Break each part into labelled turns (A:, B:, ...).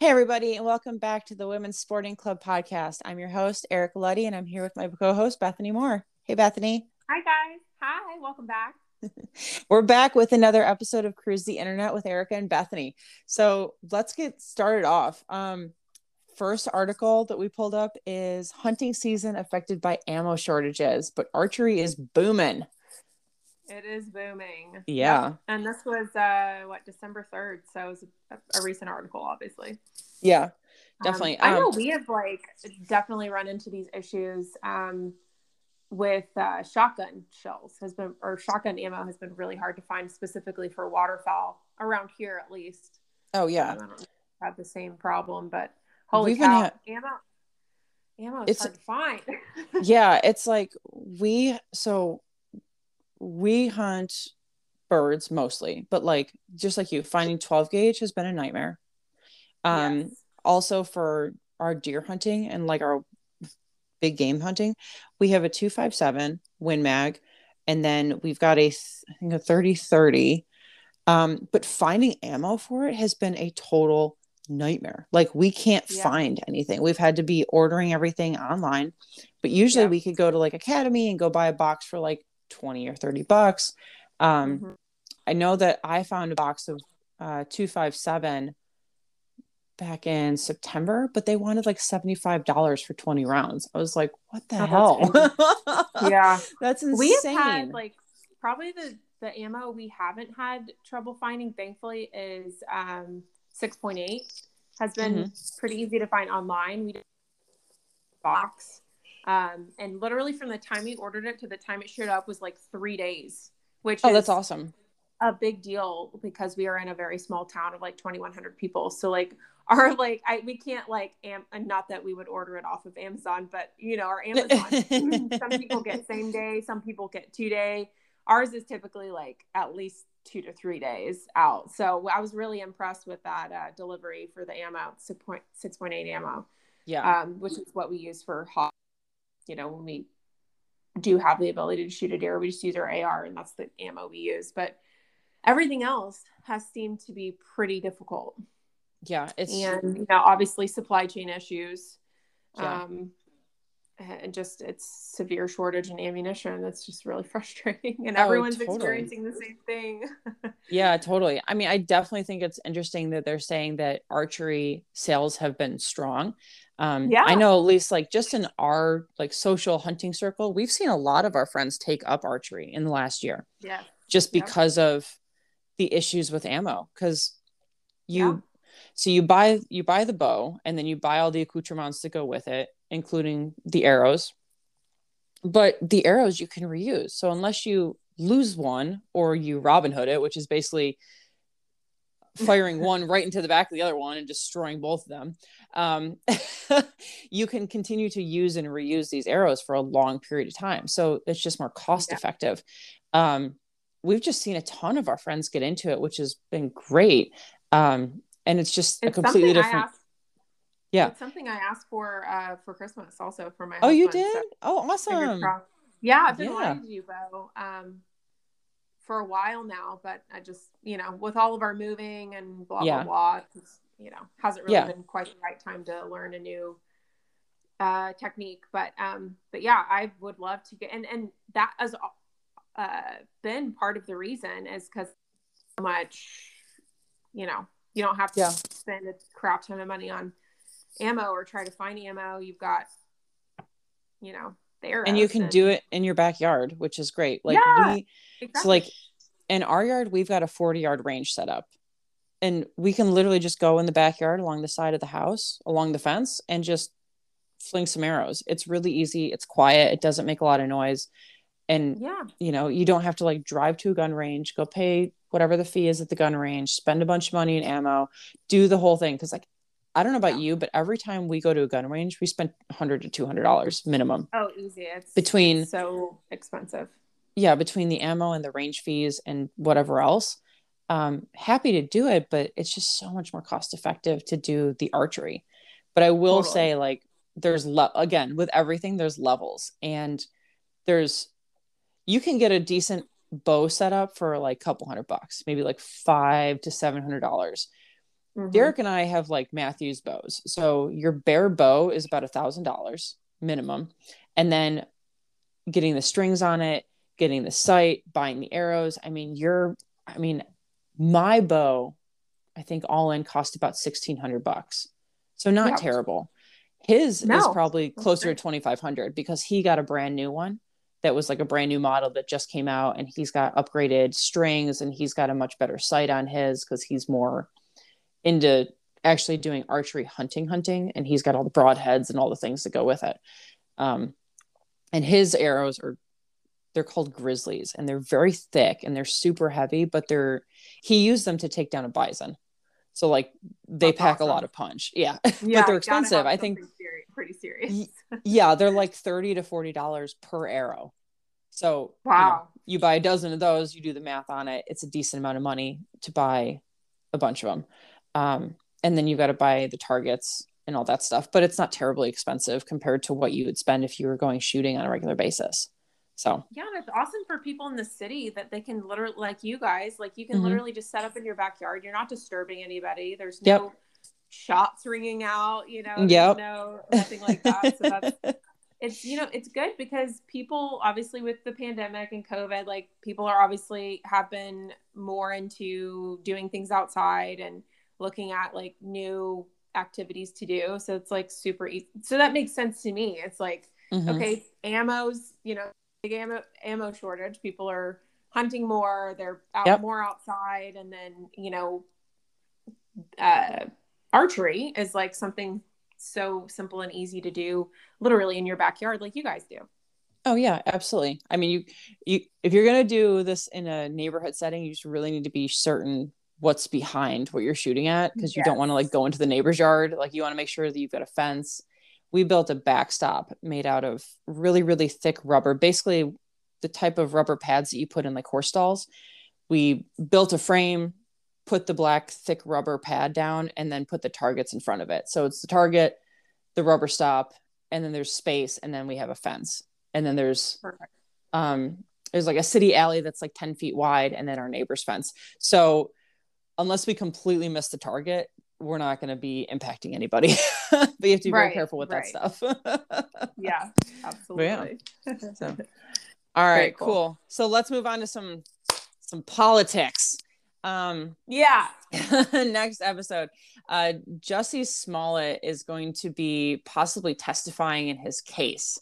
A: Hey, everybody, and welcome back to the Women's Sporting Club podcast. I'm your host, Ericka Luddy, and I'm here with my co host, Bethany Moore. Hey, Bethany.
B: Hi, guys. Hi, welcome back.
A: We're back with another episode of Cruise the Internet with Ericka and Bethany. So let's get started off. Um, first article that we pulled up is hunting season affected by ammo shortages, but archery is booming.
B: It is booming.
A: Yeah.
B: And this was uh what December 3rd, so it was a, a recent article obviously.
A: Yeah.
B: Um,
A: Definitely.
B: Um, I know
A: Um,
B: we have like definitely run into these issues um with uh, shotgun shells has been or shotgun ammo has been really hard to find specifically for waterfowl around here at least.
A: oh
B: Um,
A: yeah.
B: I don't know if we have the same problem, but holy
A: We've
B: cow,
A: ha-
B: ammo ammo is
A: It's-
B: hard to find.
A: yeah it's like we so we hunt birds mostly but like just like you finding 12 gauge has been a nightmare um
B: Yes.
A: also for our deer hunting and like our big game hunting we have a 257 win mag and then we've got a i think a 30 30 um but finding ammo for it has been a total nightmare like we can't
B: Yeah.
A: find anything we've had to be ordering everything online but usually
B: Yeah.
A: we could go to like academy and go buy a box for like 20 or 30 bucks um
B: Mhm.
A: I know that I found a box of uh, 257 back in September, but they wanted like $75 for 20 rounds. I was like, what the
B: Oh, that's
A: hell?
B: yeah.
A: That's insane.
B: We've had like probably the the ammo we haven't had trouble finding, thankfully, is um 6.8 has been
A: Mm-hmm.
B: pretty easy to find online. We did box. Um, and literally from the time we ordered it to the time it showed up was like three days, which
A: oh,
B: is
A: that's awesome.
B: a big deal because we are in a very small town of like 2100 people so like our like I we can't like am and not that we would order it off of Amazon but you know our Amazon some people get same day some people get two day ours is typically like at least two to three days out so I was really impressed with that uh, delivery for the ammo 6.8 ammo
A: Yeah.
B: um, which is what we use for hot you know when we do have the ability to shoot a deer we just use our AR and that's the ammo we use but everything else has seemed to be pretty difficult
A: yeah. It's,
B: and you know obviously supply chain issues
A: Yeah.
B: um and just it's severe shortage in ammunition that's just really frustrating and
A: Oh,
B: everyone's
A: totally.
B: experiencing the same thing
A: yeah, totally. I mean, I definitely think it's interesting that they're saying that archery sales have been strong. Um,
B: Yeah.
A: I know at least like just in our like social hunting circle, we've seen a lot of our friends take up archery in the last year.
B: yeah
A: just because of the issues with ammo because you
B: Yeah.
A: so you buy you buy the bow and then you buy all the accoutrements to go with it including the arrows but the arrows you can reuse so unless you lose one or you robin hood it which is basically firing one right into the back of the other one and destroying both of them um, you can continue to use and reuse these arrows for a long period of time so it's just more cost
B: Yeah.
A: effective um, we've just seen a ton of our friends get into it which has been great um, and it's just
B: it's
A: a completely different
B: asked,
A: Yeah.
B: it's something I asked for uh for Christmas also for my
A: oh you did
B: so-
A: oh awesome.
B: Yeah, I've been
A: Yeah.
B: wanting to do bow um, for a while now, but I just, you know, with all of our moving and blah
A: Yeah.
B: blah blah, it's, you know, hasn't really
A: Yeah.
B: been quite the right time to learn a new uh, technique. But um, but yeah, I would love to get and and that has uh, been part of the reason is because so much, you know, you don't have to
A: Yeah.
B: spend a crap ton of money on ammo or try to find ammo. You've got, you know, there
A: and you can do it in your backyard which is great like
B: Yeah.
A: we
B: Exactly.
A: So like in our yard, we've got a 40 yard range set up. And we can literally just go in the backyard along the side of the house, along the fence, and just fling some arrows. It's really easy. It's quiet. It doesn't make a lot of noise. And
B: yeah,
A: you know, you don't have to like drive to a gun range, go pay whatever the fee is at the gun range, spend a bunch of money in ammo, do the whole thing. Cause like I don't know about
B: Yeah.
A: you, but every time we go to a gun range, we spend 100 to 200 dollars minimum.
B: oh, easy. It's
A: Between-
B: it's so expensive.
A: yeah between the ammo and the range fees and whatever else um happy to do it but it's just so much more cost effective to do the archery but i will
B: Totally.
A: say like there's le- again with everything there's levels and there's you can get a decent bow setup for like a couple hundred bucks maybe like five to seven hundred dollars
B: Mhm.
A: Derek and I have like Mathews bows. So your bare bow is about a thousand dollars minimum. And then getting the strings on it, getting the sight, buying the arrows. I mean, you're I mean, my bow, I think all in cost about sixteen hundred bucks. So not terrible. His is probably closer to twenty five hundred because he got a brand new one that was like a brand new model that just came out and he's got upgraded strings and he's got a much better sight on his because he's more into actually doing archery hunting hunting and he's got all the broadheads and all the things that go with it. Um, and his arrows are they're called grizzlies and they're very thick and they're super heavy but they're he used them to take down a bison. So like they
B: That's
A: pack a lot of punch. Yeah,
B: Yeah,
A: but they're expensive. i think
B: something seri- pretty serious.
A: Yeah they're like 30 to 40 dollars per arrow. So you know,
B: Wow.
A: you buy a dozen of those you do the math on it it's a decent amount of money to buy a bunch of them um, and then you've got to buy the targets and all that stuff but it's not terribly expensive compared to what you would spend if you were going shooting on a regular basis so
B: Yeah, and it's awesome for people in the city that they can literally, like you guys, like you can
A: Mhm.
B: literally just set up in your backyard. You're not disturbing anybody. There's
A: Yep.
B: no shots ringing out, you know,
A: Yep.
B: no nothing like that. So that's it's you know it's good because people obviously with the pandemic and covid like people are obviously have been more into doing things outside and looking at like new activities to do so it's like super easy so that makes sense to me it's like
A: Mhm.
B: okay ammo's you know big ammo ammo shortage people are hunting more they're out
A: Yep.
B: more outside and then you know uh archery is like something so simple and easy to do literally in your backyard like you guys do
A: Oh yeah, absolutely. I mean, you you if you're gonna do this in a neighborhood setting, you just really need to be certain what's behind what you're shooting at because you don't want to like go into the neighbor's yard. Like you want to make sure that you've got a fence. We built a backstop made out of really really thick rubber, basically the type of rubber pads that you put in like horse stalls. We built a frame, put the black thick rubber pad down, and then put the targets in front of it. So it's the target, the rubber stop, and then there's space, and then we have a fence and then there's
B: perfect
A: um there's like a city alley that's like 10 feet wide and then our neighbor's fence so unless we completely miss the target we're not going to be impacting anybody. But you have to be very careful with
B: right.
A: that stuff.
B: Yeah absolutely.
A: So- all right
B: cool.
A: cool. so let's move on to some some politics. Um
B: yeah.
A: next episode uh jussie smollett is going to be possibly testifying in his case.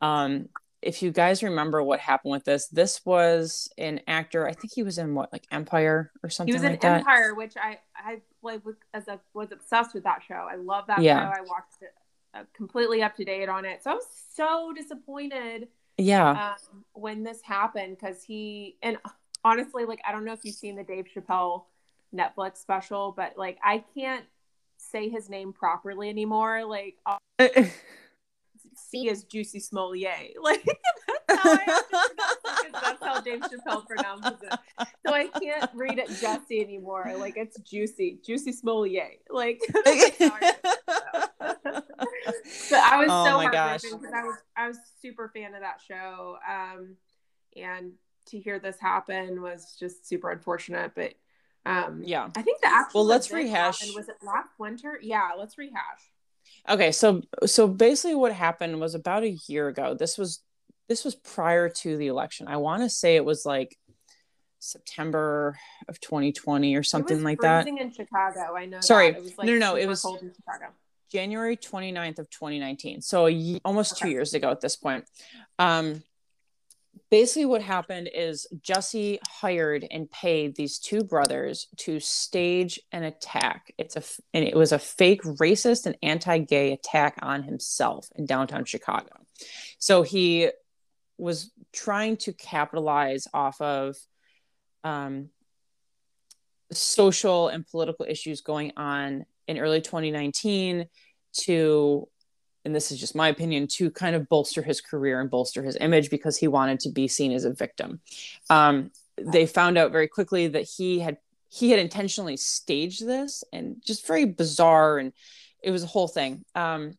A: Um if you guys remember what happened with this this was an actor i think he was in what like empire or something
B: he was in
A: that?
B: Empire which i i like was- as a was obsessed with that show. I love that
A: Yeah.
B: show. I watched it uh, completely up to date on it. So i was so disappointed
A: yeah.
B: um, when this happened because he and honestly like i don't know if you've seen the dave chappelle netflix special but like i can't say his name properly anymore like I'll see as juicy smollier like that's how i have to pronounce it 'cause that's how dave chappelle pronounces it so i can't read it jesse anymore like it's juicy juicy smollier like that's I but I was
A: Oh
B: so
A: my gosh.
B: heartbroken because I was I was super fan of that show. Um, and to hear this happen was just super unfortunate. But um,
A: yeah
B: I think the actual
A: Well, let's rehash.
B: happened- Was it last winter? Yeah, let's rehash.
A: Okay so so basically what happened was about a year ago this was this was prior to the election i want to say it was like september of 2020 or something
B: it was
A: like that
B: in Chicago. I know.
A: Sorry.
B: that. It was like
A: No, no, no, it was-
B: cold in Chicago.
A: January 29th of 2019. So a almost two years ago at this point. Um, basically what happened is Jesse hired and paid these two brothers to stage an attack. It's a and it was a fake racist and anti-gay attack on himself in downtown Chicago. So he was trying to capitalize off of um, social and political issues going on in early 2019 to and this is just my opinion to kind of bolster his career and bolster his image because he wanted to be seen as a victim um, they found out very quickly that he had he had intentionally staged this and just very bizarre and it was a whole thing um,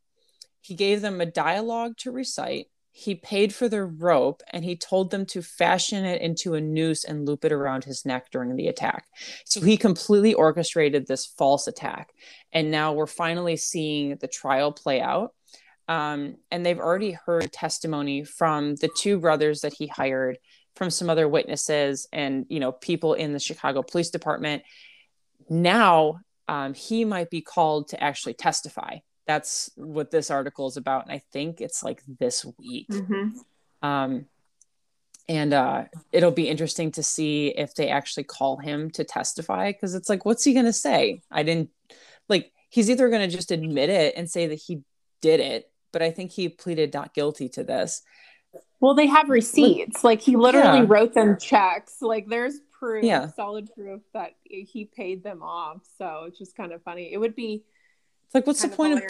A: he gave them a dialogue to recite he paid for the rope and he told them to fashion it into a noose and loop it around his neck during the attack. So he completely orchestrated this false attack. And now we're finally seeing the trial play out. Um, and they've already heard testimony from the two brothers that he hired, from some other witnesses, and you know people in the Chicago Police Department. Now um, he might be called to actually testify that's what this article is about and i think it's like this week mm-hmm. um and uh it'll be interesting to see if they actually call him to testify because it's like what's he gonna say i didn't like he's either gonna just admit it and say that he did it but i think he pleaded not guilty to this
B: well they have receipts like he literally yeah. wrote them checks like there's proof yeah. solid proof that he paid them off so it's just kind of funny it would be
A: it's like, what's the point of?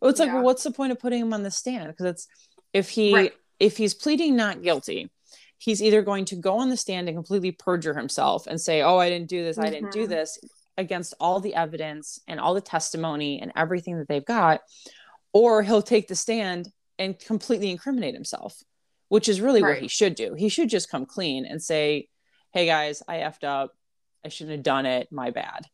A: Well, it's like, well, what's the point of putting him on the stand? Because it's if he right. if he's pleading not guilty, he's either going to go on the stand and completely perjure himself and say, "Oh, I didn't do this. Mm-hmm. I didn't do mm-hmm. this," against all the evidence and all the testimony and everything that they've got, or he'll take the stand and completely incriminate himself, which is really right. what he should do. He should just come clean and say, "Hey guys, I effed up. I shouldn't have done it. My bad."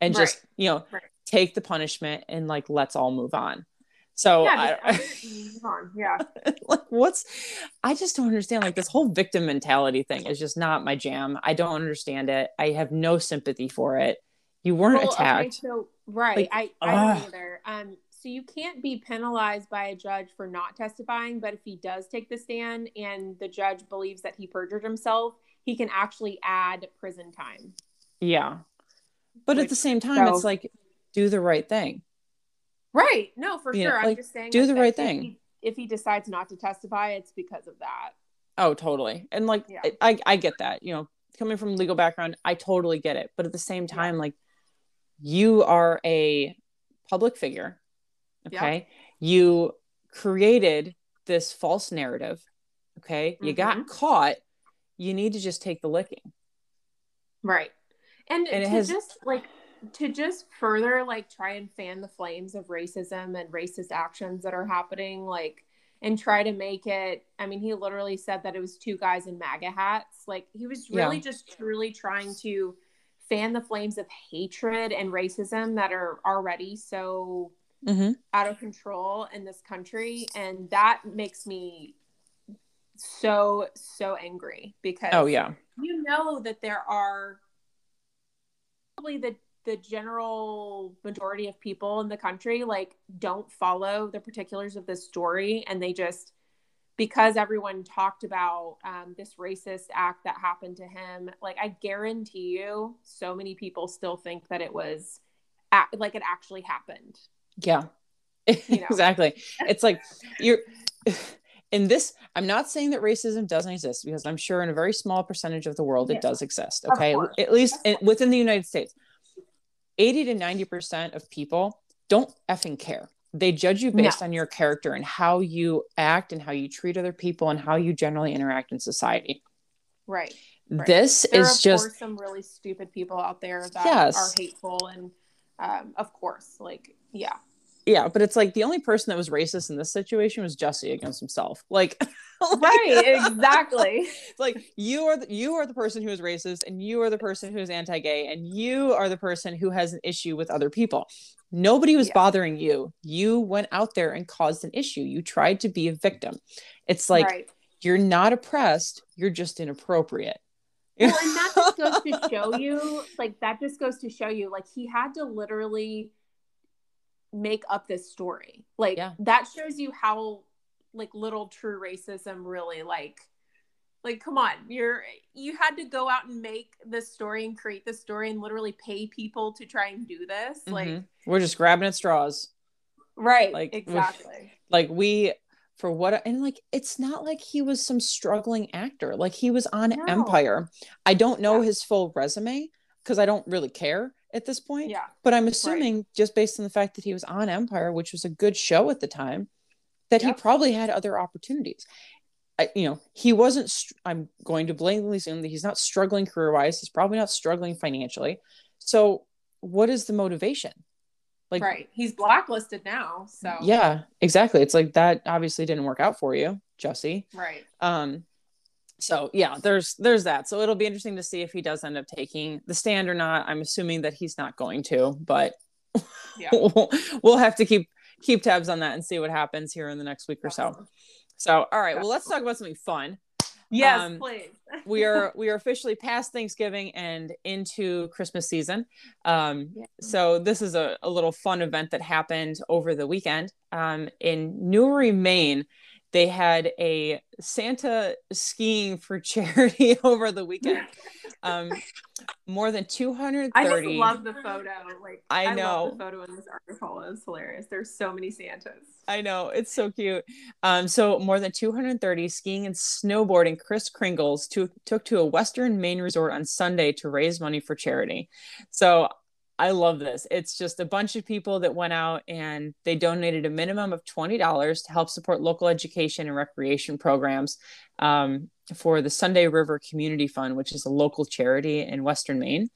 A: And right. just, you know, take the punishment and like let's all move on so yeah, I, yeah. like what's I just don't understand like this whole victim mentality thing is just not my jam. I don't understand it. I have no sympathy for it. You weren't well, attacked. Okay,
B: so right. Like, I, I don't either. Um so you can't be penalized by a judge for not testifying, but if he does take the stand and the judge believes that he perjured himself, he can actually add prison time.
A: Yeah. But Which, at the same time, so, it's like do the right thing.
B: Right. No, for you sure. Know, I'm just saying
A: do the right thing.
B: If he, if he, decides not to testify, it's because of that.
A: Oh, totally. And like yeah. I, I get that. You know, coming from legal background, I totally get it. But at the same time, yeah. like you are a public figure. Okay. Yeah. You created this false narrative. Okay. Mm-hmm. You got mm-hmm. caught. You need to just take the licking.
B: Right. And, and it has just like to just further like try and fan the flames of racism and racist actions that are happening like and try to make it i mean he literally said that it was two guys in maga hats like he was really yeah. just truly trying to fan the flames of hatred and racism that are already so mm-hmm. out of control in this country and that makes me so so angry because
A: oh yeah
B: you know that there are probably the the general majority of people in the country like don't follow the particulars of this story and they just because everyone talked about um, this racist act that happened to him like i guarantee you so many people still think that it was like it actually happened
A: yeah you know? exactly it's like you're in this i'm not saying that racism doesn't exist because i'm sure in a very small percentage of the world it does exist okay at least in, within the united states 80 to 90% of people don't effing care. They judge you based no. on your character and how you act and how you treat other people and how you generally interact in society.
B: Right.
A: right. This there is just
B: some really stupid people out there that yes. are hateful and um, of course, like yeah
A: yeah, but it's like the only person that was racist in this situation was Jesse against himself. Like,
B: like right, exactly.
A: like you are the, you are the person who is racist, and you are the person who is anti-gay, and you are the person who has an issue with other people. Nobody was yeah. bothering you. You went out there and caused an issue. You tried to be a victim. It's like right. you're not oppressed. You're just inappropriate.
B: Well, and that just goes to show you, like that just goes to show you, like he had to literally make up this story. Like yeah. that shows you how like little true racism really like like come on you're you had to go out and make this story and create this story and literally pay people to try and do this mm-hmm. like
A: we're just grabbing at straws
B: right like exactly
A: like we for what and like it's not like he was some struggling actor like he was on no. empire i don't know yeah. his full resume because i don't really care at this point.
B: Yeah.
A: But I'm assuming right. just based on the fact that he was on Empire, which was a good show at the time, that yep. he probably had other opportunities. I, you know, he wasn't. I'm going to blatantly assume that he's not struggling career wise. He's probably not struggling financially. So, what is the motivation? Like
B: right. He's blacklisted now. So
A: yeah, exactly. It's like that obviously didn't work out for you, Jesse.
B: Right.
A: Um so yeah, there's there's that. So it'll be interesting to see if he does end up taking the stand or not. I'm assuming that he's not going to, but yeah. we'll have to keep keep tabs on that and see what happens here in the next week or so. So all right, well let's talk about something fun.
B: Yes, um, please.
A: we are we are officially past Thanksgiving and into Christmas season. Um, yeah. So this is a, a, little fun event that happened over the weekend um, in Newry, Maine they had a Santa skiing for charity over the weekend. Um, more than 230. I just
B: love the photo. Like
A: I know
B: I the photo in this article is hilarious. There's so many Santas.
A: I know it's so cute. Um, so more than 230 skiing and snowboarding Chris Kringles to, took to a Western Maine resort on Sunday to raise money for charity. So I love this. It's just a bunch of people that went out and they donated a minimum of $20 to help support local education and recreation programs um, for the Sunday River Community Fund, which is a local charity in Western Maine.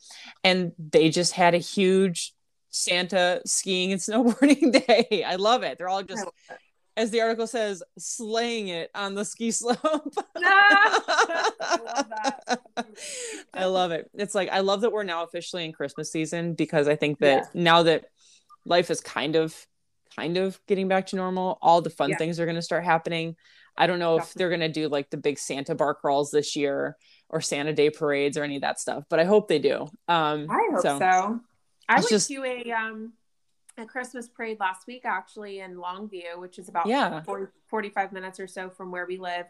A: And they just had a huge Santa skiing and snowboarding day. I love it. They're all just as the article says, slaying it on the ski slope. I love that. I love it. It's like I love that we're now officially in Christmas season because I think that yeah. now that life is kind of kind of getting back to normal, all the fun yeah. things are going to start happening. I don't know Definitely. if they're going to do like the big Santa bar crawls this year or Santa Day parades or any of that stuff, but I hope they do. Um,
B: I hope so. so. I went just, to a um a Christmas parade last week, actually, in Longview, which is about
A: yeah.
B: 40, 45 minutes or so from where we live.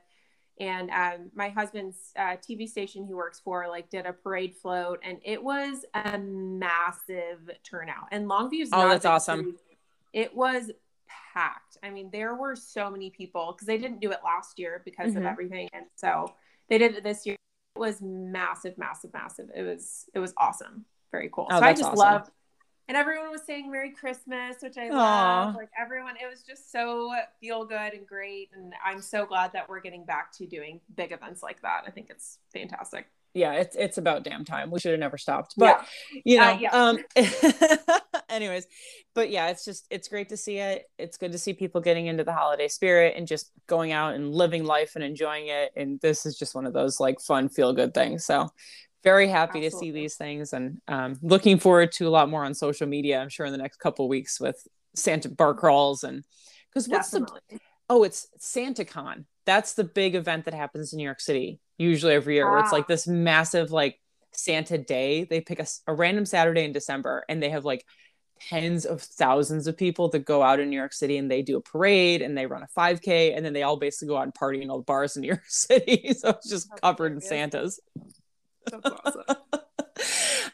B: And um, my husband's uh, TV station he works for, like, did a parade float, and it was a massive turnout. And Longview's
A: oh, that's awesome. City.
B: It was packed. I mean, there were so many people because they didn't do it last year because mm-hmm. of everything, and so they did it this year. It was massive, massive, massive. It was it was awesome. Very cool. Oh, so I just awesome. love and everyone was saying Merry Christmas, which I Aww. love. Like everyone, it was just so feel good and great. And I'm so glad that we're getting back to doing big events like that. I think it's fantastic.
A: Yeah, it's it's about damn time. We should have never stopped. But yeah. you know, uh, yeah. um anyways, but yeah, it's just it's great to see it. It's good to see people getting into the holiday spirit and just going out and living life and enjoying it. And this is just one of those like fun, feel good things. So very happy Absolutely. to see these things and um, looking forward to a lot more on social media i'm sure in the next couple weeks with santa bar crawls and because what's Definitely. the oh it's santacon that's the big event that happens in new york city usually every year where it's like ah. this massive like santa day they pick a, a random saturday in december and they have like tens of thousands of people that go out in New York City and they do a parade and they run a 5K and then they all basically go out and party in all the bars in New York City. So it's just That's covered in Santas. Awesome.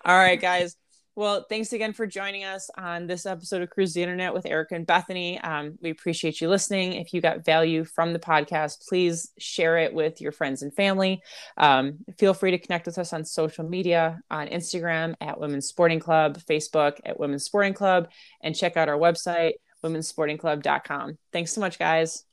A: All right, guys. Well, thanks again for joining us on this episode of Cruise the Internet with Ericka and Bethany. Um, we appreciate you listening. If you got value from the podcast, please share it with your friends and family. Um, feel free to connect with us on social media on Instagram at Women's Sporting Club, Facebook at Women's Sporting Club, and check out our website, womensportingclub.com. Thanks so much, guys.